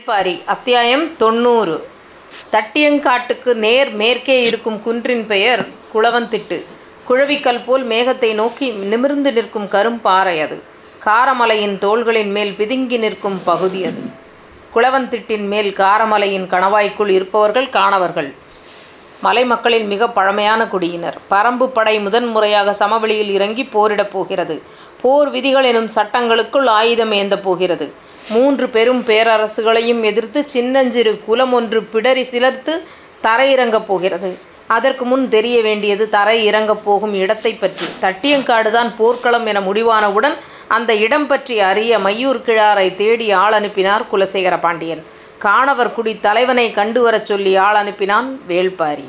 வேள்பாரி அத்தியாயம் தொண்ணூறு. தட்டியங்காட்டுக்கு நேர் மேற்கே இருக்கும் குன்றின் பெயர் குளவந்திட்டு. குழவிக்கல் போல் மேகத்தை நோக்கி நிமிர்ந்து நிற்கும் கரும்பாறை அது. காரமலையின் தோள்களின் மேல் பிதுங்கி நிற்கும் பகுதி அது. குளவந்திட்டின் மேல் காரமலையின் கணவாய்க்குள் இருப்பவர்கள் காணவர்கள். மலை மக்களின் மிக பழமையான குடியினர். பரம்பு படை முதன்முறையாக சமவெளியில் இறங்கி போரிடப் போகிறது. போர் விதிகள் எனும் சட்டங்களுக்குள் ஆயுதம் ஏந்தப் போகிறது. மூன்று பெரும் பேரரசுகளையும் எதிர்த்து சின்னஞ்சிறு குலம் ஒன்று பிடரி சிலர்த்து தரையிறங்கப் போகிறது. அதற்கு முன் தெரிய வேண்டியது தரை இறங்கப் போகும் இடத்தை பற்றி. தட்டியங்காடுதான் போர்க்களம் என முடிவானவுடன் அந்த இடம் பற்றி அறிய மையூர் கிழாரை தேடி ஆள் அனுப்பினார் குலசேகர பாண்டியன். காணவர் குடி தலைவனை கண்டு வரச் சொல்லி ஆள் அனுப்பினான் வேள்பாரி.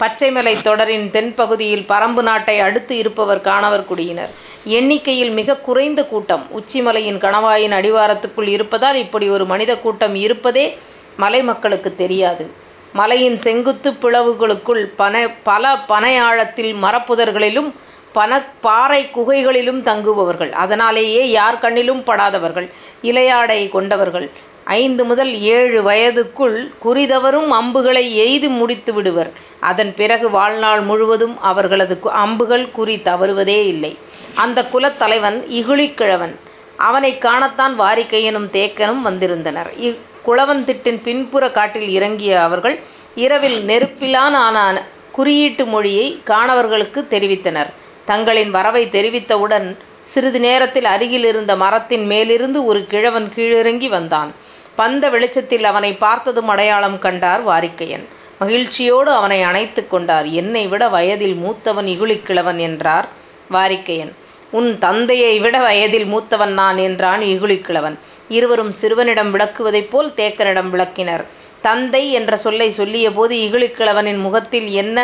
பச்சைமலை தொடரின் தென்பகுதியில் பரம்பு நாட்டை அடுத்து இருப்பவர் காணவர் குடியினர். எண்ணிக்கையில் மிக குறைந்த கூட்டம். உச்சிமலையின் கணவாயின் அடிவாரத்துக்குள் இருப்பதால் இப்படி ஒரு மனித கூட்டம் இருப்பதே மலை மக்களுக்கு தெரியாது. மலையின் செங்குத்து பிளவுகளுக்குள் பன பல பனையாழத்தில் மரப்புதர்களிலும் பன பாறை குகைகளிலும் தங்குபவர்கள். அதனாலேயே யார் கண்ணிலும் படாதவர்கள் இலையாடை கொண்டவர்கள். ஐந்து முதல் ஏழு வயதுக்குள் குறிதவரும் அம்புகளை எய்து முடித்து விடுவர். அதன் பிறகு வாழ்நாள் முழுவதும் அவர்களது அம்புகள் குறி தவறுவதே இல்லை. அந்த குலத்தலைவன் இகுழிக்கிழவன் அவனை காணத்தான் வாரிக்கையனும் தேக்கனும் வந்திருந்தனர். இக்குளவந்திட்டின் பின்புற காட்டில் இறங்கிய அவர்கள் இரவில் நெருப்பிலான ஆன குறியீட்டு மொழியை காணவர்களுக்கு தெரிவித்தனர். தங்களின் வரவை தெரிவித்தவுடன் சிறிது நேரத்தில் அருகில் இருந்த மரத்தின் மேலிருந்து ஒரு கிழவன் கீழிறங்கி வந்தான். பந்த வெளிச்சத்தில் அவனை பார்த்ததும் அடையாளம் கண்டார் வாரிக்கையன். மகிழ்ச்சியோடு அவனை அணைத்து கொண்டார். என்னை விட வயதில் மூத்தவன் இகுழிக்கிழவன் என்றார் வாரிக்கையன். உன் தந்தையை விட வயதில் மூத்தவன் நான் என்றான் இகுழிக்கிழவன் இருவரும் சிறுவனிடம் விளக்குவதைப் போல் தேக்கனிடம் விளக்கினர். தந்தை என்ற சொல்லை சொல்லிய போது இகுழிக்கிழவனின் முகத்தில் என்ன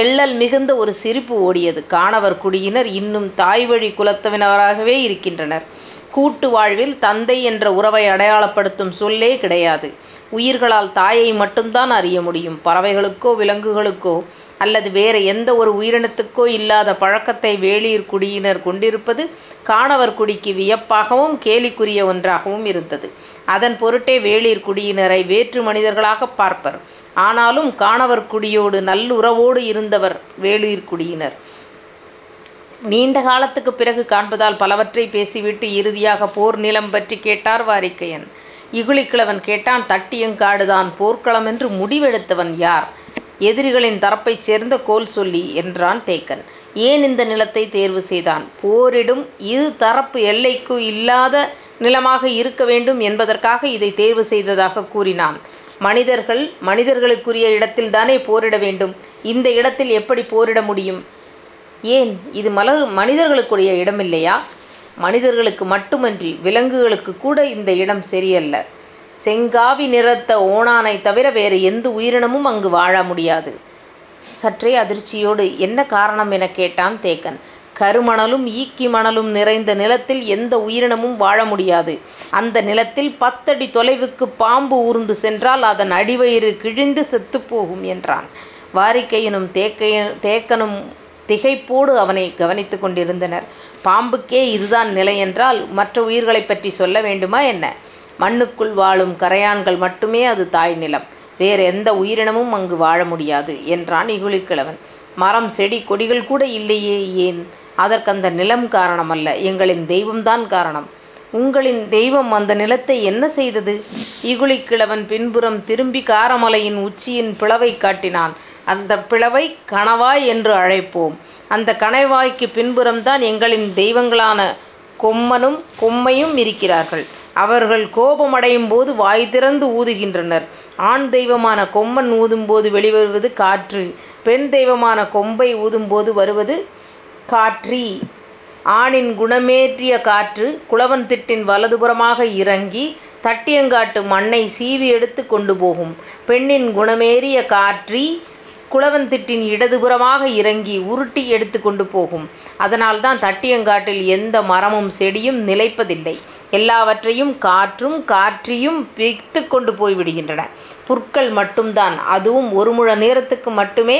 எள்ளல் மிகுந்த ஒரு சிரிப்பு ஓடியது. காணவர் குடியினர் இன்னும் தாய்வழி குலத்தவினராகவே இருக்கின்றனர். கூட்டு வாழ்வில் தந்தை என்ற உறவை அடையாளப்படுத்தும் சொல்லே கிடையாது. உயிர்களால் தாயை மட்டும்தான் அறிய முடியும். பறவைகளுக்கோ விலங்குகளுக்கோ அல்லது வேறு எந்த ஒரு உயிரினத்துக்கோ இல்லாத பழக்கத்தை வேளிர் குடியினர் கொண்டிருப்பது காணவர் குடிக்கு வியப்பாகவும் கேலிக்குரிய ஒன்றாகவும் இருந்தது. அதன் பொருட்டே வேளிர் குடியினரை வேற்று மனிதர்களாக பார்ப்பர். ஆனாலும் காணவர் குடியோடு நல்லுறவோடு இருந்தவர் வேளிர் குடியினர். நீண்ட காலத்துக்கு பிறகு காண்பதால் பலவற்றை பேசிவிட்டு இறுதியாக போர் நிலம் பற்றி கேட்டார் வாரிக்கையன். இகுழிக்கிழவன் கேட்டான் தட்டியங்காடுதான் போர்க்களம் என்று முடிவெடுத்தவன் யார்? எதிரிகளின் தரப்பைச் சேர்ந்த கோல் சொல்லி என்றான் தேக்கன். ஏன் இந்த நிலத்தை தேர்வு செய்தான்? போரிடும் இரு தரப்பு எல்லைக்கு இல்லாத நிலமாக இருக்க வேண்டும் என்பதற்காக இதை தேர்வு செய்ததாக கூறினான். மனிதர்கள் மனிதர்களுக்குரிய இடத்தில்தானே போரிட வேண்டும். இந்த இடத்தில் எப்படி போரிட முடியும்? ஏன்? இது மல மனிதர்களுக்குரிய இடமில்லையா? மனிதர்களுக்கு மட்டுமன்றி விலங்குகளுக்கு கூட இந்த இடம் சரியல்ல. செங்காவி நிறத்த ஓணானை தவிர வேறு எந்த உயிரினமும் அங்கு வாழ முடியாது. சற்றே அதிர்ச்சியோடு என்ன காரணம்? என கேட்டான் தேக்கன். கருமணலும் ஈக்கி மணலும் நிறைந்த நிலத்தில் எந்த உயிரினமும் வாழ முடியாது. அந்த நிலத்தில் பத்தடி தொலைவுக்கு பாம்பு ஊர்ந்து சென்றால் அதன் அடிவயிறு கிழிந்து செத்துப்போகும் என்றான். வாரிக்கையனும் தேக்கைய தேக்கனும் திகைப்போடு அவனை கவனித்து கொண்டிருந்தனர். பாம்புக்கே இதுதான் நிலை என்றால் மற்ற உயிர்களை பற்றி சொல்ல வேண்டுமா என்ன? மண்ணுக்குள் வாழும் கரையான்கள் மட்டுமே அது தாய் நிலம். வேற எந்த உயிரினமும் அங்கு வாழ முடியாது என்றான் இகுழிக்கிழவன் மரம் செடி கொடிகள் கூட இல்லையே ஏன்? அதற்கு அந்த நிலம் காரணமல்ல எங்களின் தெய்வம்தான் காரணம். உங்களின் தெய்வம் அந்த நிலத்தை என்ன செய்தது? இகுழிக்கிழவன் பின்புறம் திரும்பி காரமலையின் உச்சியின் பிளவை காட்டினான். அந்த பிளவை கணவாய் என்று அழைப்போம். அந்த கணவாய்க்கு பின்புறம்தான் எங்களின் தெய்வங்களான கொம்மனும் கொம்மையும் இருக்கிறார்கள். அவர்கள் கோபமடையும் போது வாய் திறந்து ஊதுகின்றனர். ஆண் தெய்வமான கொம்மன் ஊதும்போது வெளிவருவது காற்று. பெண் தெய்வமான கொம்பை ஊதும்போது வருவது காற்றி. ஆணின் குணமேற்றிய காற்று குளவன் திட்டின் வலதுபுறமாக இறங்கி தட்டியங்காட்டு மண்ணை சீவி எடுத்து கொண்டு போகும். பெண்ணின் குணமேறிய காற்றி குளவந்திட்டின் இடதுபுறமாக இறங்கி உருட்டி எடுத்து கொண்டு போகும். அதனால்தான் தட்டியங்காட்டில் எந்த மரமும் செடியும் நிலைப்பதில்லை. எல்லாவற்றையும் காற்றும் காற்றியும் பிய்த்து கொண்டு போய்விடுகின்றன புற்கள் மட்டும்தான். அதுவும் ஒரு முழ நேரத்துக்கு மட்டுமே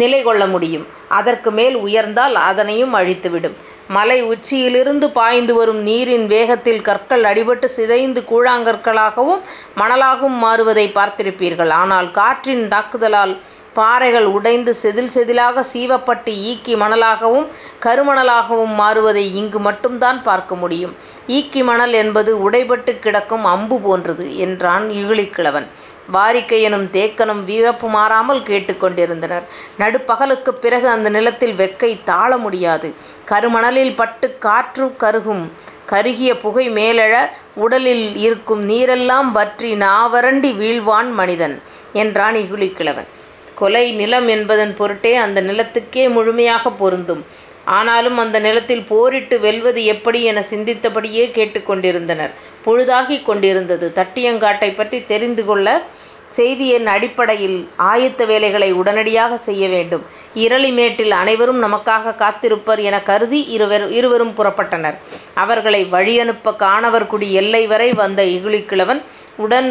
நிலை கொள்ள முடியும். அதற்கு மேல் உயர்ந்தால் அதனையும் அழித்துவிடும் மலை உச்சியிலிருந்து பாய்ந்து வரும் நீரின் வேகத்தில் கற்கள் அடிபட்டு சிதைந்து கூழாங்கற்களாகவும் மணலாகவும் மாறுவதை பார்த்திருப்பீர்கள். ஆனால் காற்றின் தாக்குதலால் பாறைகள் உடைந்து செதில் செதிலாக சீவப்பட்டு ஈக்கி மணலாகவும் கருமணலாகவும் மாறுவதை இங்கு மட்டும்தான் பார்க்க முடியும். ஈக்கி மணல் என்பது உடைபட்டு கிடக்கும் அம்பு போன்றது என்றான் இகழிக்கிழவன். வாரிக்கையனும் தேக்கனும் வியப்பு மாறாமல் கேட்டுக்கொண்டிருந்தனர் நடுப்பகலுக்குப் பிறகு அந்த நிலத்தில் வெக்கை தாழ முடியாது. கருமணலில் பட்டுக் காற்று கருகும். கருகிய புகை மேலெழ உடலில் இருக்கும் நீரெல்லாம் வற்றி நாவரண்டி வீழ்வான் மனிதன் என்றான் இகுழிக்கிழவன் கொலை நிலம் என்பதன் பொருட்டே அந்த நிலத்துக்கே முழுமையாகப் பொருந்தும். ஆனாலும் அந்த நிலத்தில் போரிட்டு வெல்வது எப்படி என சிந்தித்தபடியே கேட்டுக் கொண்டிருந்தனர். பொழுதாகிக் கொண்டிருந்தது. தட்டியங்காட்டைப் பற்றித் தெரிந்து கொள்ள செய்தியின் அடிப்படையில் ஆயத்த வேலைகளை உடனடியாகச் செய்ய வேண்டும். இரளிமேட்டில் அனைவரும் நமக்காகக் காத்திருப்பர் எனக் கருதி இருவரும் புறப்பட்டனர். அவர்களை வழியனுப்ப கானவர்குடி எல்லை வரை வந்த இகழிக்கிழவன் உடன்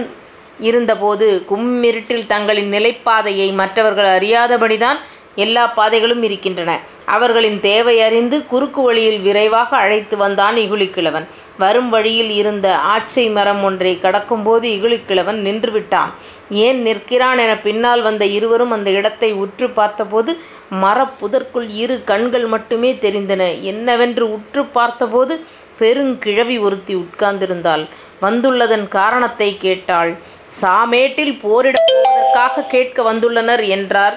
இருந்தபோது கும்மிருட்டில் தங்களின் நிலைப்பாதையை மற்றவர்கள் அறியாதபடிதான் எல்லாப் பாதைகளும் இருக்கின்றன. அவர்களின் தேவை அறிந்து குறுக்கு வழியில் விரைவாக அழைத்து வந்தான் இகழிக்கிழவன். வரும் வழியில் இருந்த ஆச்சை மரம் ஒன்றைக் கடக்கும்போது நின்று நின்றுவிட்டான். ஏன் நிற்கிறான் எனப் பின்னால் வந்த இருவரும் அந்த இடத்தை உற்றுப் பார்த்தபோது மரப் புதருக்குள் இரு கண்கள் மட்டுமே தெரிந்தன. என்னவென்று உற்றுப் பார்த்தபோது பெருங்கிழவி ஒருத்தி உட்கார்ந்திருந்தாள். வந்துள்ளதன் காரணத்தைக் கேட்டாள். சாமேட்டில் போரிடப் போவதற்காக கேட்க வந்துள்ளனர் என்றார்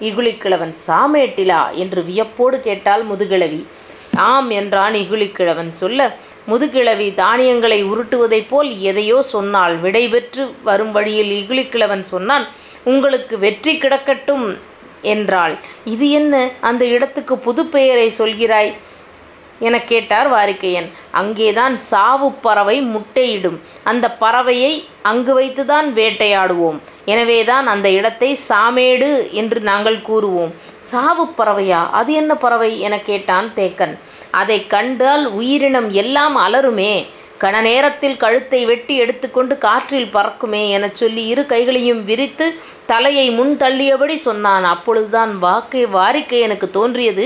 இகழிக்கிழவன். சாமேட்டிலா? என்று வியப்போடு கேட்டாள் முதுகிழவி. ஆம் என்றான் இகுலிக்கிழவன் சொல்ல, முதுகிழவி தானியங்களை உருட்டுவதைப் போல் எதையோ சொன்னாள். விடை பெற்று வரும் வழியில் இகழிக்கிழவன் சொன்னான் உங்களுக்கு வெற்றி கிடக்கட்டும் என்றாள். இது என்ன? அந்த இடத்துக்கு புது பெயரை சொல்கிறாய்? எனக் கேட்டார் வாரிக்கையன். அங்கேதான் சாவுப் பறவை முட்டையிடும். அந்தப் பறவையை அங்கு வைத்துத்தான் வேட்டையாடுவோம். எனவேதான் அந்த இடத்தை சாமேடு என்று நாங்கள் கூறுவோம். சாவுப் பறவையா? அது என்ன பறவை? எனக் கேட்டான் தேக்கன். அதைக் கண்டால் உயிரினம் எல்லாம் அலறுமே. கண நேரத்தில் கழுத்தை வெட்டி எடுத்துக்கொண்டு காற்றில் பறக்குமே எனச் சொல்லி இரு கைகளையும் விரித்து தலையை முன் தள்ளியபடி சொன்னான். அப்பொழுதுதான் வாக்கை வாரிக்கை எனக்கு தோன்றியது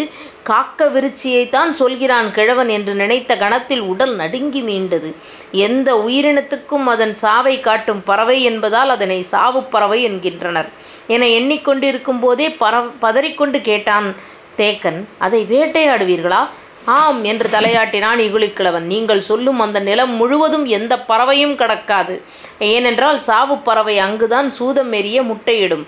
காக்க விருச்சியைத்தான் சொல்கிறான் கிழவன் என்று நினைத்த கணத்தில் உடல் நடுங்கி மீண்டது. எந்த உயிரினத்துக்கும் அதன் சாவை காட்டும் பறவை என்பதால் அதனை சாவு பறவை என்கின்றனர் என எண்ணிக் கொண்டிருக்கும் போதே பதறிக்கொண்டு கேட்டான் தேக்கன். அதை வேட்டையாடுவீர்களா? ஆம் என்று தலையாட்டினான் இகுலிக்கிழவன் நீங்கள் சொல்லும் அந்த நிலம் முழுவதும் எந்த பறவையும் கடக்காது. ஏனென்றால் சாவுப் பறவை அங்குதான் சூதம் எறிய முட்டையிடும்.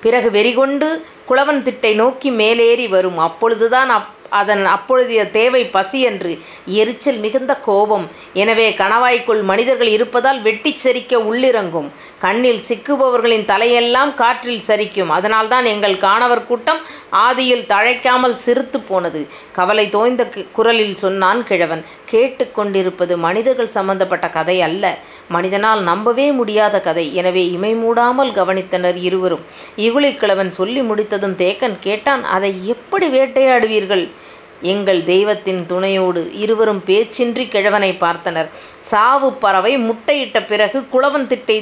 பிறகு வெறிகொண்டு குளவன் திட்டை நோக்கி மேலேறி வரும். அப்பொழுதுதான் அப் அதன் அப்பொழுதைய தேவை பசியன்று எரிச்சல் மிகுந்த கோபம். எனவே கணவாய்க்குள் மனிதர்கள் இருப்பதால் வெட்டிச் செரிக்க உள்ளிறங்கும். கண்ணில் சிக்குபவர்களின் தலையெல்லாம் காற்றில் சரிக்கும். அதனால்தான் எங்கள் காணவர் கூட்டம் ஆதியில் தழைக்காமல் சிறுத்துப் போனது கவலை தோய்ந்த குரலில் சொன்னான் கிழவன். கேட்டுக்கொண்டிருப்பது மனிதர்கள் சம்பந்தப்பட்ட கதை அல்ல. மனிதனால் நம்பவே முடியாத கதை. எனவே இமை மூடாமல் கவனித்தனர் இருவரும். இகுலிக்கிழவன் சொல்லி முடித்ததும் தேக்கன் கேட்டான் அதை எப்படி வேட்டையாடுவீர்கள்? எங்கள் தெய்வத்தின் துணையோடு. இருவரும் பேச்சின்றி கிழவனை பார்த்தனர். சாவு பறவை முட்டையிட்ட பிறகு குளவன் திட்டை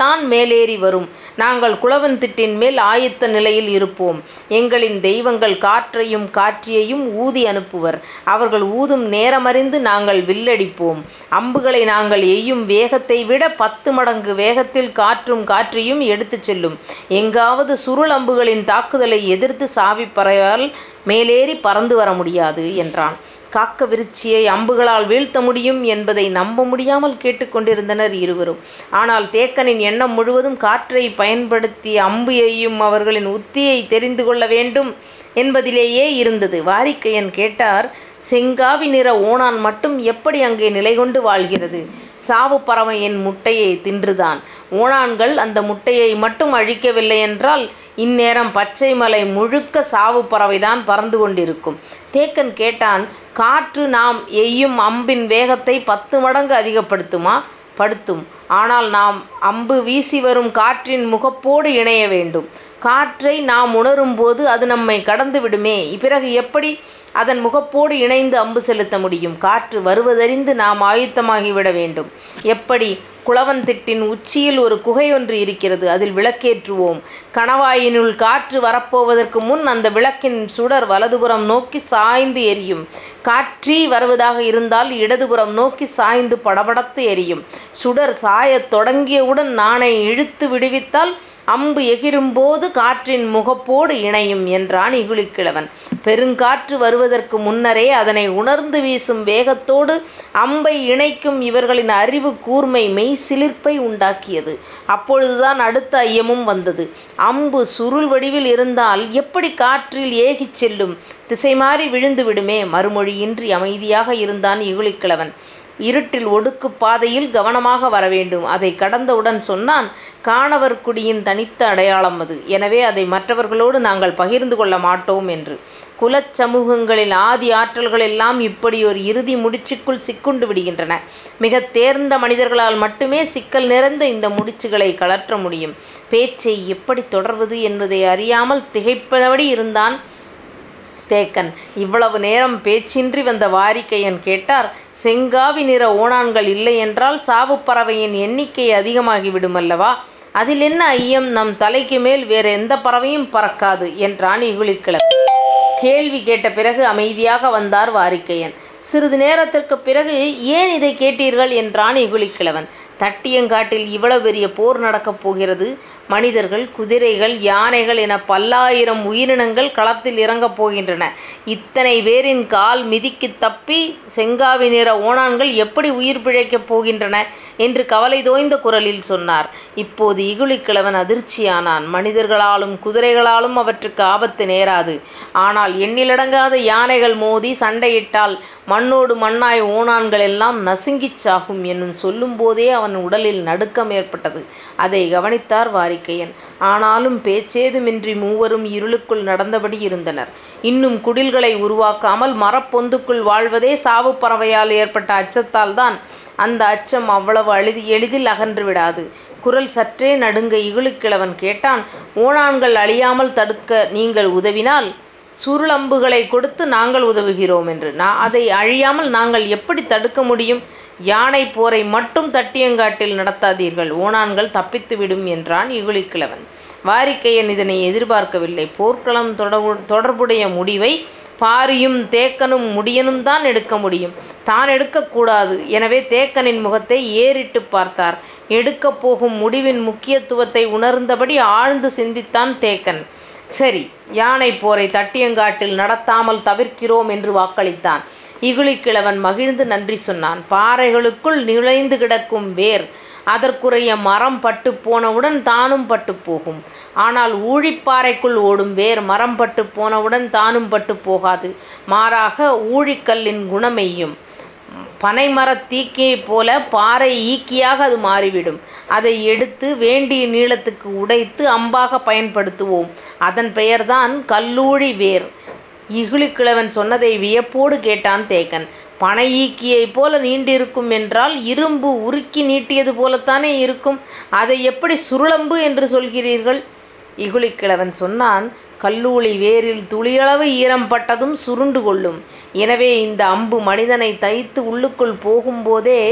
தான் மேலேறி வரும். நாங்கள் குளவன் திட்டின் மேல் ஆயத்த நிலையில் இருப்போம். எங்களின் தெய்வங்கள் காற்றையும் காற்றியையும் ஊதி அனுப்புவர். அவர்கள் ஊதும் நேரமறிந்து நாங்கள் வில்லடிப்போம். அம்புகளை நாங்கள் எய்யும் வேகத்தை விட பத்து மடங்கு வேகத்தில் காற்றும் காற்றியும் எடுத்துச் செல்லும். எங்காவது சுருள் அம்புகளின் தாக்குதலை எதிர்த்து சாவி பறவையால் மேலேறி பறந்து வர முடியாது என்றான். காக்க விருச்சியை அம்புகளால் வீழ்த்த முடியும் என்பதை நம்ப முடியாமல் கேட்டுக்கொண்டிருந்தனர் இருவரும். ஆனால் தேக்கனின் எண்ணம் முழுவதும் காற்றை பயன்படுத்தி அம்பு எய்யும் அவர்களின் உத்தியை தெரிந்து கொள்ள வேண்டும் என்பதிலேயே இருந்தது. வாரிக்கையன் கேட்டார் செங்காவி நிற ஓணான் மட்டும் எப்படி அங்கே நிலை கொண்டு வாழ்கிறது? சாவு பறவையின் முட்டையை தின்றுதான். ஓணான்கள் அந்த முட்டையை மட்டும் அழிக்கவில்லையென்றால் இந்நேரம் பச்சை மலை முழுக்க சாவு பறவைதான் பறந்து கொண்டிருக்கும். தேக்கன் கேட்டான் காற்று நாம் எய்யும் அம்பின் வேகத்தை பத்து மடங்கு அதிகப்படுத்துமா? படுத்தும். ஆனால் நாம் அம்பு வீசி வரும் காற்றின் முகப்போடு இணைய வேண்டும். காற்றை நாம் உணரும்போது அது நம்மை கடந்து விடுமே. பிறகு எப்படி அதன் முகப்போடு இணைந்து அம்பு செலுத்த முடியும்? காற்று வருவதறிந்து நாம் ஆயுத்தமாகிவிட வேண்டும். எப்படி? குளவந்திட்டின் உச்சியில் ஒரு குகையொன்று இருக்கிறது. அதில் விளக்கேற்றுவோம். கணவாயினுள் காற்று வரப்போவதற்கு முன் அந்த விளக்கின் சுடர் வலதுபுறம் நோக்கி சாய்ந்து எரியும். காற்றீ வருவதாக இருந்தால் இடதுபுறம் நோக்கி சாய்ந்து படபடத்து எரியும். சுடர் சாயத் தொடங்கியவுடன் நாணை இழுத்து விடுவித்தால் அம்பு எகிரும்போது காற்றின் முகப்போடு இணையும் என்றான் இகுலிக்கிழவன். பெருங்காற்று வருவதற்கு முன்னரே அதனை உணர்ந்து வீசும் வேகத்தோடு அம்பை இணைக்கும் இவர்களின் அறிவு கூர்மை மெய் சிலிர்ப்பை உண்டாக்கியது. அப்பொழுதுதான் அடுத்த ஐயமும் வந்தது. அம்பு சுருள் வடிவில் இருந்தால் எப்படி காற்றில் ஏகிச் செல்லும்? திசைமாறி விழுந்து விடுமே. மறுமொழியின்றி அமைதியாக இருந்தான் இகுலிக்கிழவன். இருட்டில் ஒடுக்குப் பாதையில் கவனமாக வரவேண்டும். அதைக் கடந்தவுடன் சொன்னான் கானவர்குடியின் தனித்த அடையாளம் அது. எனவே அதை மற்றவர்களோடு நாங்கள் பகிர்ந்து கொள்ள மாட்டோம் என்று. குலச் சமூகங்களில் ஆதி ஆற்றல்கள் எல்லாம் இப்படியொரு இறுதி முடிச்சுக்குள் சிக்குண்டு விடுகின்றன. மிகத் தேர்ந்த மனிதர்களால் மட்டுமே சிக்கல் நிறைந்த இந்த முடிச்சுகளைக் கழற்ற முடியும். பேச்சை எப்படித் தொடர்வது என்பதை அறியாமல் திகைத்தபடி இருந்தான் தேக்கன். இவ்வளவு நேரம் பேச்சின்றி வந்த வாரிக்கையன் கேட்டார் செங்காவி நிற ஓணான்கள் இல்லையென்றால் சாவுப் பறவையின் எண்ணிக்கை அதிகமாகிவிடும் அல்லவா? அதில் என்ன ஐயம்? நம் தலைக்கு மேல் வேற எந்த பறவையும் பறக்காது என்றான் இகுலிக்கிழவன். கேள்வி கேட்ட பிறகு அமைதியாக வந்தார் வாரிக்கையன். சிறிது நேரத்திற்கு பிறகு ஏன் இதை கேட்டீர்கள்? என்றான் இகுலிக்கிழவன். தட்டியங்காட்டில் இவ்வளவு பெரிய போர் நடக்கப் போகிறது. மனிதர்கள், குதிரைகள், யானைகள் என பல்லாயிரம் உயிரினங்கள் களத்தில் இறங்கப் போகின்றன. இத்தனை பேரின் கால் மிதிக்குத் தப்பி செங்காவி நிற ஓணான்கள் எப்படி உயிர் பிழைக்கப் போகின்றன? என்று கவலை தோய்ந்த குரலில் சொன்னார். இப்போது இகுலிக்கிழவன் அதிர்ச்சியானான். மனிதர்களாலும் குதிரைகளாலும் அவற்றுக்கு ஆபத்து நேராது. ஆனால் எண்ணிலடங்காத யானைகள் மோதி சண்டையிட்டால் மண்ணோடு மண்ணாய் ஓணான்கள் எல்லாம் நசுங்கிச் சாகும் என்னும் சொல்லும்போதே அவன் உடலில் நடுக்கம் ஏற்பட்டது. அதை கவனித்தார் வாரிக்கையன். ஆனாலும் பேச்சேதுமின்றி மூவரும் இருளுக்குள் நடந்தபடி இருந்தனர். இன்னும் குடில்களை உருவாக்காமல் மரப்பொந்துக்குள் வாழ்வதே சாவுப் பறவையால் ஏற்பட்ட அச்சத்தால்தான். அந்த அச்சம் அவ்வளவு எளிதில் அகன்று விடாது. குரல் சற்றே நடுங்க இகழுக்கிழவன் கேட்டான் ஓணான்கள் அழியாமல் தடுக்க நீங்கள் உதவினால் சுருளம்புகளைக் கொடுத்து நாங்கள் உதவுகிறோம் என்று. அதை அழியாமல் நாங்கள் எப்படித் தடுக்க முடியும்? யானை போரை மட்டும் தட்டியங்காட்டில் நடத்தாதீர்கள். ஓணான்கள் தப்பித்துவிடும் என்றான் இகுலிக்கிழவன். வாரிக்கையன் இதனை எதிர்பார்க்கவில்லை. போர்க்களம் தொடர்புடைய முடிவை பாரியும் தேக்கனும் முடியனும்தான் எடுக்க முடியும். தான் எடுக்கக்கூடாது எனவே தேக்கனின் முகத்தை ஏறிட்டுப் பார்த்தார். எடுக்கப் போகும் முடிவின் முக்கியத்துவத்தை உணர்ந்தபடி ஆழ்ந்து சிந்தித்தான் தேக்கன். சரி. யானைப் போரை தட்டியங்காட்டில் நடத்தாமல் தவிர்க்கிறோம் என்று வாக்களித்தான். இகுலிக்கிழவன் மகிழ்ந்து நன்றி சொன்னான். பாறைகளுக்குள் நுழைந்து கிடக்கும் வேர் அதற்குரிய மரம் பட்டுப் போனவுடன் தானும் பட்டுப் போகும். ஆனால் ஊழிப்பாறைக்குள் ஓடும் வேர் மரம் பட்டுப் போனவுடன் தானும் பட்டுப் போகாது. மாறாக ஊழிக்கல்லின் குணமெய்யும். பனைமரத் தீக்கியை போல பாறை ஈக்கியாக அது மாறிவிடும். அதை எடுத்து வேண்டிய நீளத்துக்கு உடைத்து அம்பாகப் பயன்படுத்துவோம். அதன் பெயர்தான் கல்லூழி வேர். இகுலிக்கிழவன் சொன்னதை வியப்போடு கேட்டான் தேக்கன். பனை ஈக்கியைப் போல நீண்டிருக்கும் என்றால் இரும்பு உருக்கி நீட்டியது போலத்தானே இருக்கும். அதை எப்படி சுருளம்பு என்று சொல்கிறீர்கள்? இகுழிக்கிழவன் சொன்னான் கல்லூழி வேரில் துளியளவு ஈரம் பட்டதும் சுருண்டு கொள்ளும். எனவே இந்த அம்பு மனிதனை தைத்து உள்ளுக்குள் போகும்போதே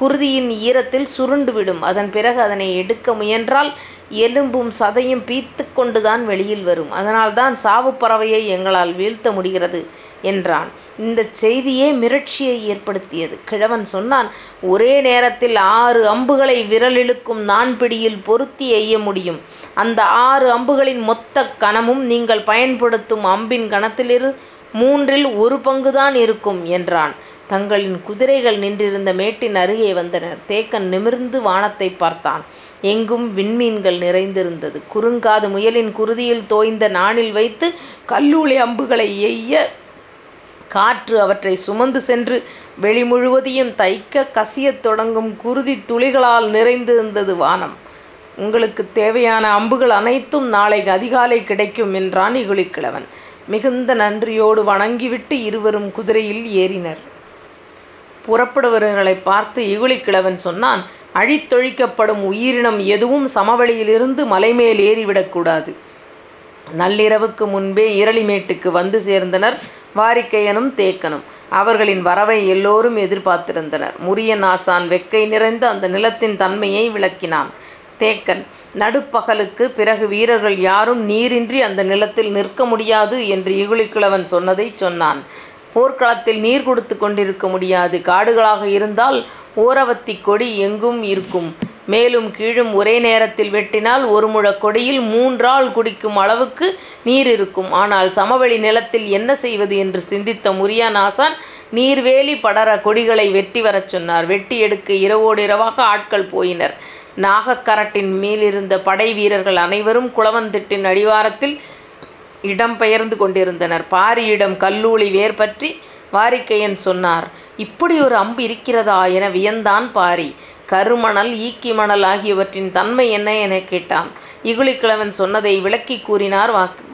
குருதியின் ஈரத்தில் சுருண்டு விடும். அதன் பிறகு அதனை எடுக்க முயன்றால் எலும்பும் சதையும் பீத்து கொண்டுதான் வெளியில் வரும். அதனால்தான் சாவுப் பறவையை எங்களால் வீழ்த்த முடிகிறது என்றான். இந்த செய்தியே மிரட்சியை ஏற்படுத்தியது. கிழவன் சொன்னான் ஒரே நேரத்தில் ஆறு அம்புகளை விரலிழுக்கும் நாண்பிடியில் பொருத்தி எய்ய முடியும். அந்த ஆறு அம்புகளின் மொத்த கணமும் நீங்கள் பயன்படுத்தும் அம்பின் கணத்திலிரு மூன்றில் ஒரு பங்குதான் இருக்கும் என்றான். தங்களின் குதிரைகள் நின்றிருந்த மேட்டின் அருகே வந்தனர். தேக்கன் நிமிர்ந்து வானத்தை பார்த்தான். எங்கும் விண்மீன்கள் நிறைந்திருந்தது. குறுங்காது முயலின் குருதியில் தோய்ந்த நாணில் வைத்து கல்லூளை அம்புகளை எய்ய காற்று அவற்றை சுமந்து சென்று வெளி முழுவதையும் தைக்க கசியத் தொடங்கும் குருதி துளிகளால் நிறைந்திருந்தது வானம். உங்களுக்கு தேவையான அம்புகள் அனைத்தும் நாளை அதிகாலை கிடைக்கும் என்றான் இகுலிக்கிழவன். மிகுந்த நன்றியோடு வணங்கிவிட்டு இருவரும் குதிரையில் ஏறினர். புறப்படுபவர்களைப் பார்த்து இகுலிக்கிழவன் சொன்னான் அழித்தொழிக்கப்படும் உயிரினம் எதுவும் சமவெளியிலிருந்து மலைமேல் ஏறிவிடக்கூடாது நள்ளிரவுக்கு முன்பே இரளிமேட்டுக்கு வந்து சேர்ந்தனர் வாரிக்கையனும் தேக்கனும். அவர்களின் வரவை எல்லோரும் எதிர்பார்த்திருந்தனர். முரியன் ஆசான் வெக்கை நிறைந்த அந்த நிலத்தின் தன்மையை விளக்கினான். தேக்கன் நடுப்பகலுக்கு பிறகு வீரர்கள் யாரும் நீரின்றி அந்த நிலத்தில் நிற்க முடியாது என்று இகுலிக்கிழவன் சொன்னதைச் சொன்னான். போர்க்களத்தில் நீர் கொடுத்து கொண்டிருக்க முடியாது. காடுகளாக இருந்தால் ஓரவத்திக் கொடி எங்கும் இருக்கும். மேலும் கீழும் ஒரே நேரத்தில் வெட்டினால் ஒரு முழக் கொடியில் மூன்றாள் குடிக்கும் அளவுக்கு நீர் இருக்கும். ஆனால் சமவெளி நிலத்தில் என்ன செய்வது என்று சிந்தித்த முரியான் ஆசான் நீர்வேலி படர கொடிகளை வெட்டி வரச் சொன்னார். வெட்டி எடுக்க இரவோடு இரவாக ஆட்கள் போயினர். நாகக்கரட்டின் மேலிருந்த படை வீரர்கள் அனைவரும் குளவந்திட்டின் அடிவாரத்தில் இடம் பெயர்ந்து கொண்டிருந்தனர். பாரியிடம் கல்லூளி வேர் பற்றி வாரிக்கையன் சொன்னார். இப்படி ஒரு அம்பு இருக்கிறதா? என வியந்தான் பாரி. கருமணல் ஈக்கி மணல் ஆகியவற்றின் தன்மை என்ன? என கேட்டான். இகுலிக்கிழவன் சொன்னதை விளக்கி கூறினார்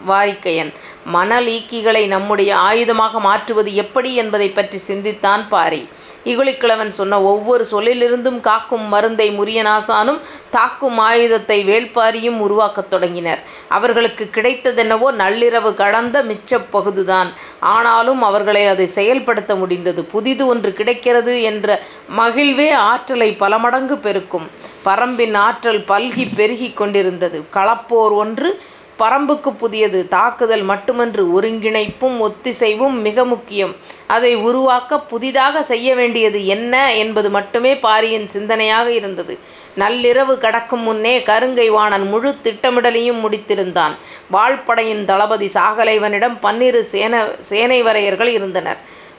வாரிக்கையன். மணல் ஈக்கிகளை நம்முடைய ஆயுதமாக மாற்றுவது எப்படி என்பதை பற்றி சிந்தித்தான் பாரி. இகுலிக்கிழவன் சொன்ன ஒவ்வொரு சொல்லிலிருந்தும் காக்கும் மருந்தை முரியனாசானும் தாக்கும் ஆயுதத்தை வேள்பாரியும் உருவாக்கத் தொடங்கினர். அவர்களுக்கு கிடைத்ததென்னவோ நள்ளிரவு கடந்த மிச்சப் பகுதுதான். ஆனாலும் அவர்களை அதை செயல்படுத்த முடிந்தது. புதிது ஒன்று கிடைக்கிறது என்ற மகிழ்வே ஆற்றலை பல மடங்கு பெருக்கும். பரம்பின் ஆற்றல் பல்கி பெருகிக் கொண்டிருந்தது. களப்போர் ஒன்று பரம்புக்கு புதியது. தாக்குதல் மட்டுமன்று ஒருங்கிணைப்பும் ஒத்திசைவும் மிக முக்கியம். அதை உருவாக்க புதிதாக செய்ய வேண்டியது என்ன என்பது மட்டுமே பாரியின் சிந்தனையாக இருந்தது. நள்ளிரவு கடக்கும் முன்னே கருங்கை வாணன் முழு திட்டமிடலையும் முடித்திருந்தான். வாழ்படையின் தளபதி சாகலைவனிடம் பன்னிரு சேன சேனை வரையர்கள் இருந்தனர்.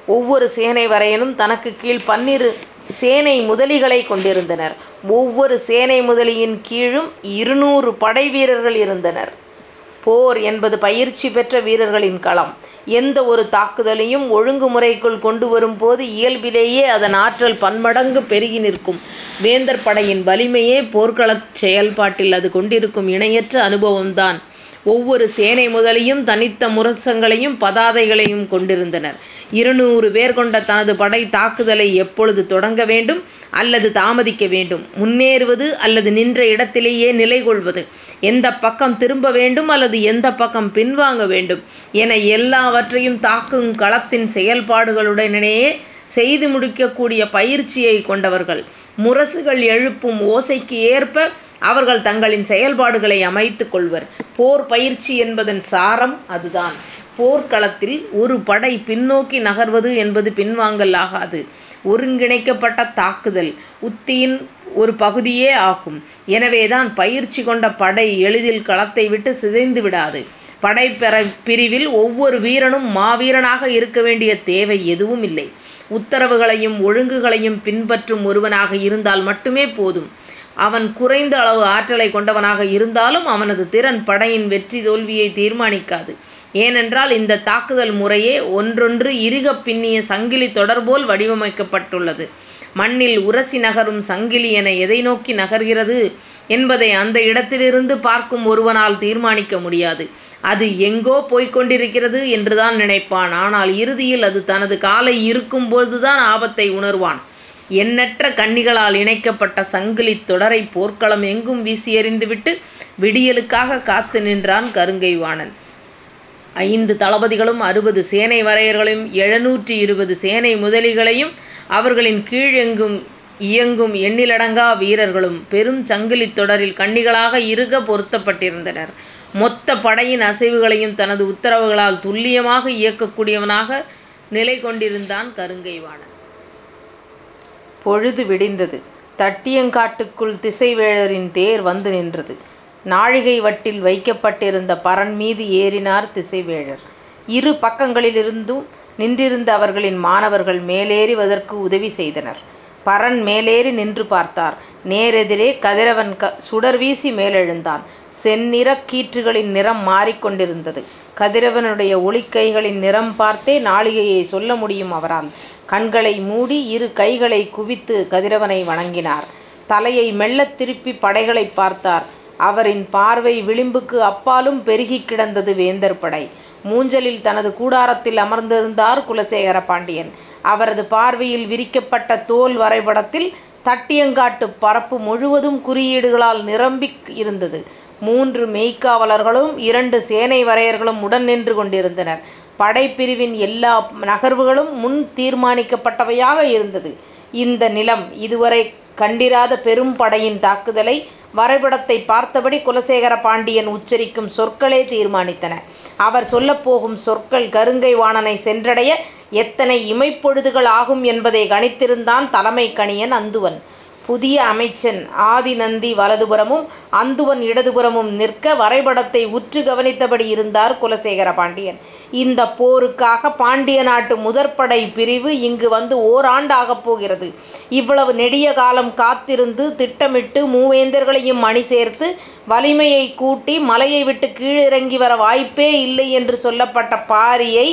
ஒவ்வொரு சேனைவரையனும் தனக்கு கீழ் பன்னிரு சேனை முதலிகளை கொண்டிருந்தனர். ஒவ்வொரு சேனை முதலியின் கீழும் இருநூறு படை வீரர்கள் இருந்தனர். போர் என்பது பயிற்சி பெற்ற வீரர்களின் களம். எந்த ஒரு தாக்குதலையும் ஒழுங்குமுறைக்குள் கொண்டு வரும்போது இயல்பிலேயே அதன் ஆற்றல் பன்மடங்கு பெருகி நிற்கும். வேந்தர் படையின் வலிமையே போர்க்களச் செயல்பாட்டில் அது கொண்டிருக்கும் இணையற்ற அனுபவம்தான். ஒவ்வொரு சேனை முதலியும் தனித்த முரசங்களையும் பதாதைகளையும் கொண்டிருந்தனர். இருநூறு பேர் கொண்ட தனது படை தாக்குதலை எப்பொழுது தொடங்க வேண்டும் அல்லது தாமதிக்க வேண்டும், முன்னேறுவது அல்லது நின்ற இடத்திலேயே நிலை கொள்வது, எந்த பக்கம் திரும்ப வேண்டும் அல்லது எந்த பக்கம் பின்வாங்க வேண்டும் என எல்லாவற்றையும் தாக்கும் களத்தின் செயல்பாடுகளுடனேயே செய்து முடிக்கக்கூடிய பயிற்சியை கொண்டவர்கள். முரசுகள் எழுப்பும் ஓசைக்கு ஏற்ப அவர்கள் தங்களின் செயல்பாடுகளை அமைத்துக் கொள்வர். போர் பயிற்சி என்பதன் சாரம் அதுதான். போர்க்களத்தில் ஒரு படை பின்னோக்கி நகர்வது என்பது பின்வாங்கல் ஆகாது. ஒருங்கிணைக்கப்பட்ட தாக்குதல் உத்தியின் ஒரு பகுதியே ஆகும். எனவேதான் பயிற்சி கொண்ட படை எளிதில் களத்தை விட்டு சிதைந்து விடாது. படைப் பிரிவில் ஒவ்வொரு வீரனும் மாவீரனாக இருக்க வேண்டிய தேவை எதுவும் இல்லை. உத்தரவுகளையும் ஒழுங்குகளையும் பின்பற்றும் ஒருவனாக இருந்தால் மட்டுமே போதும். அவன் குறைந்த அளவு ஆற்றலை கொண்டவனாக இருந்தாலும் அவனது திறன் படையின் வெற்றி தோல்வியை தீர்மானிக்காது. ஏனென்றால் இந்த தாக்குதல் முறையே ஒன்றொன்று இறுகப் பின்னிய சங்கிலி தொடர்போல் வடிவமைக்கப்பட்டுள்ளது. மண்ணில் உரசி நகரும் சங்கிலி என எதை நோக்கி நகர்கிறது என்பதை அந்த இடத்திலிருந்து பார்க்கும் ஒருவனால் தீர்மானிக்க முடியாது. அது எங்கோ போய்க்கொண்டிருக்கிறது என்றுதான் நினைப்பான். ஆனால் இறுதியில் அது தனது காலை இருக்கும் போதுதான் ஆபத்தை உணர்வான். எண்ணற்ற கண்ணிகளால் இணைக்கப்பட்ட சங்கிலி தொடரைப் போர்க்களம் எங்கும் வீசி எறிந்துவிட்டு விடியலுக்காக காத்து நின்றான் கருங்கை வாணன். ஐந்து தளபதிகளும் அறுபது சேனை வரையர்களையும் எழுநூற்றி இருபது சேனை முதலிகளையும் அவர்களின் கீழ் இயங்கும் எண்ணிலடங்கா வீரர்களும் பெரும் சங்கிலித் தொடரில் கண்ணிகளாக இருக பொருத்தப்பட்டிருந்தனர். மொத்த படையின் அசைவுகளையும் தனது உத்தரவுகளால் துல்லியமாக இயக்கக்கூடியவனாக நிலை கொண்டிருந்தான் கருங்கைவாணன் பொழுது விடிந்தது. தட்டியங்காட்டுக்குள் திசைவேழரின் தேர் வந்து நின்றது. நாழிகை வட்டில் வைக்கப்பட்டிருந்த பரன் மீது ஏறினார் திசைவேழர். இரு பக்கங்களிலிருந்தும் நின்றிருந்த அவர்களின் மாணவர்கள் மேலேறுவதற்கு உதவி செய்தனர். பரன் மேலேறி நின்று பார்த்தார். நேரெதிரே கதிரவன் க சுடர் வீசி மேலெழுந்தான். செந்நிறக் கீற்றுகளின் நிறம் மாறிக்கொண்டிருந்தது கதிரவனுடைய ஒளிக்கைகளின் நிறம் பார்த்தே நாளிகையை சொல்ல முடியும் அவரால். கண்களை மூடி இரு கைகளை குவித்து கதிரவனை வணங்கினார். தலையை மெல்லத் திருப்பி படைகளைப் பார்த்தார். அவரின் பார்வை விளிம்புக்கு அப்பாலும் பெருகிக் கிடந்தது வேந்தர் படை. மூஞ்சலில் தனது கூடாரத்தில் அமர்ந்திருந்தார் குலசேகர பாண்டியன். அவரது பார்வையில் விரிக்கப்பட்ட தோல் வரைபடத்தில் தட்டியங்காட்டுப் பரப்பு முழுவதும் குறியீடுகளால் நிரம்பி இருந்தது. மூன்று மெய்க்காவலர்களும் இரண்டு சேனை வரையர்களும் உடன் நின்று கொண்டிருந்தனர். படைப்பிரிவின் எல்லா நகர்வுகளும் முன் தீர்மானிக்கப்பட்டவையாக இருந்தது. இந்த நிலம் இதுவரை கண்டிராத பெரும் படையின் தாக்குதலை வரைபடத்தை பார்த்தபடி குலசேகர பாண்டியன் உச்சரிக்கும் சொற்களே தீர்மானித்தன. அவர் சொல்லப்போகும் சொற்கள் கருங்கை வாணனை சென்றடைய எத்தனை இமைப்பொழுதுகள் ஆகும் என்பதை கணித்திருந்தான் தலைமை கணியன் அந்துவன். புதிய அமைச்சன் ஆதிநந்தி வலதுபுறமும் அந்துவன் இடதுபுறமும் நிற்க வரைபடத்தை உற்று கவனித்தபடி இருந்தார் குலசேகர பாண்டியன். இந்தப் போருக்காக பாண்டிய நாட்டு முதற்படைப் பிரிவு இங்கு வந்து ஓராண்டாகப் போகிறது. இவ்வளவு நெடிய காலம் காத்திருந்து திட்டமிட்டு மூவேந்தர்களையும் மணி சேர்த்து வலிமையைக் கூட்டி மலையை விட்டுக் கீழிறங்கி வர வாய்ப்பே இல்லை என்று சொல்லப்பட்ட பாரியை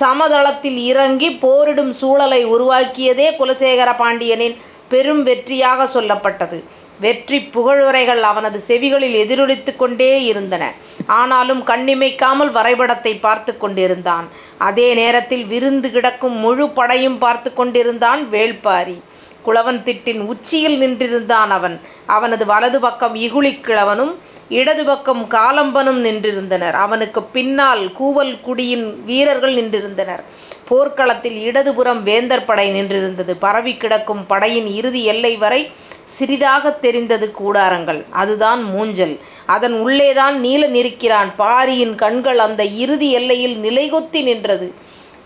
சமதளத்தில் இறங்கிப் போரிடும் சூழலை உருவாக்கியதே குலசேகர பாண்டியனின் பெரும் வெற்றியாகச் சொல்லப்பட்டது. வெற்றிப் புகழுரைகள் அவனது செவிகளில் எதிரொலித்துக் கொண்டே இருந்தன. ஆனாலும் கண்ணிமைக்காமல் வரைபடத்தை பார்த்து கொண்டிருந்தான். அதே நேரத்தில் விருந்து கிடக்கும் முழு படையும் பார்த்து கொண்டிருந்தான் வேள்பாரி. குளவன்திட்டின் உச்சியில் நின்றிருந்தான் அவன். அவனது வலது பக்கம் இகுழிக் கிழவனும் இடது பக்கம் காலம்பனும் நின்றிருந்தனர். அவனுக்கு பின்னால் கூவல் குடியின் வீரர்கள் நின்றிருந்தனர். போர்க்களத்தில் இடதுபுறம் வேந்தர் படை நின்றிருந்தது. பரவி கிடக்கும் படையின் இறுதி எல்லை வரை சிறிதாகத் தெரிந்தது கூடாரங்கள். அதுதான் மூஞ்சல். அதன் உள்ளேதான் நீலன் இருக்கிறான். பாரியின் கண்கள் அந்த இறுதி எல்லையில் நிலைகொத்தி நின்றது.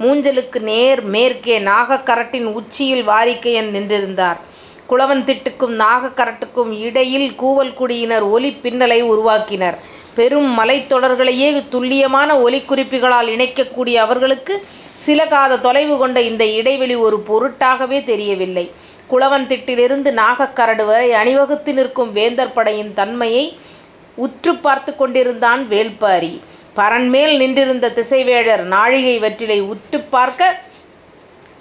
மூஞ்சலுக்கு நேர் மேற்கே நாகக்கரட்டின் உச்சியில் வாரிக்கையன் நின்றிருந்தார். குளவன்திட்டுக்கும் நாகக்கரட்டுக்கும் இடையில் கூவல்குடியினர் ஒலி பின்னலை உருவாக்கினர். பெரும் மலைத்தொடர்களையே துல்லியமான ஒலிக்குறிப்புகளால் இணைக்கக்கூடிய அவர்களுக்கு சில காத தொலைவு கொண்ட இந்த இடைவெளி ஒரு பொருட்டாகவே தெரியவில்லை. குளவன்திட்டிலிருந்து நாகக்கரடு வரை அணிவகுத்து நிற்கும் வேந்தர் படையின் தன்மையை உற்றுப் பார்த்து கொண்டிருந்தான் வேள்பாரி. பரண்மேல் நின்றிருந்த திசைவேழர் நாழிகை வற்றிலை உற்றுப் பார்க்க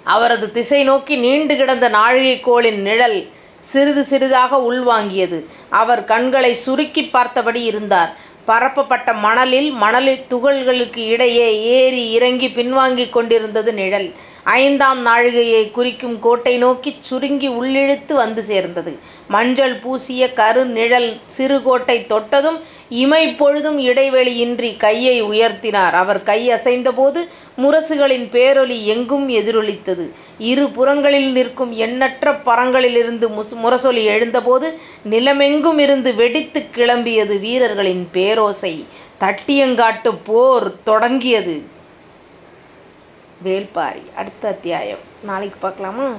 அவரது திசை நோக்கி நீண்டு கிடந்த நாழிகை கோளின் நிழல் சிறிது சிறிதாக உள்வாங்கியது. அவர் கண்களை சுருக்கிப் பார்த்தபடி இருந்தார். பரப்பப்பட்ட மணலில் மணலில் துகள்களுக்கு இடையே ஏறி இறங்கி பின்வாங்கிக் கொண்டிருந்தது நிழல். ஐந்தாம் நாழிகையை குறிக்கும் கோட்டை நோக்கிச் சுருங்கி உள்ளிழுத்து வந்து சேர்ந்தது. மஞ்சள் பூசிய கருநிழல் சிறு கோட்டை தொட்டதும் இமைப்பொழுதும் இடைவெளியின்றி கையை உயர்த்தினார். அவர் கை அசைந்தபோது முரசுகளின் பேரொலி எங்கும் எதிரொலித்தது. இரு புறங்களில் நிற்கும் எண்ணற்ற பரங்களிலிருந்து முரசொலி எழுந்தபோது நிலமெங்கும் இருந்து வெடித்துக் கிளம்பியது வீரர்களின் பேரோசை. தட்டியங்காட்டு போர் தொடங்கியது. வேள்பாரி அடுத்த அத்தியாயம். நாளைக்கு பார்க்கலாமா?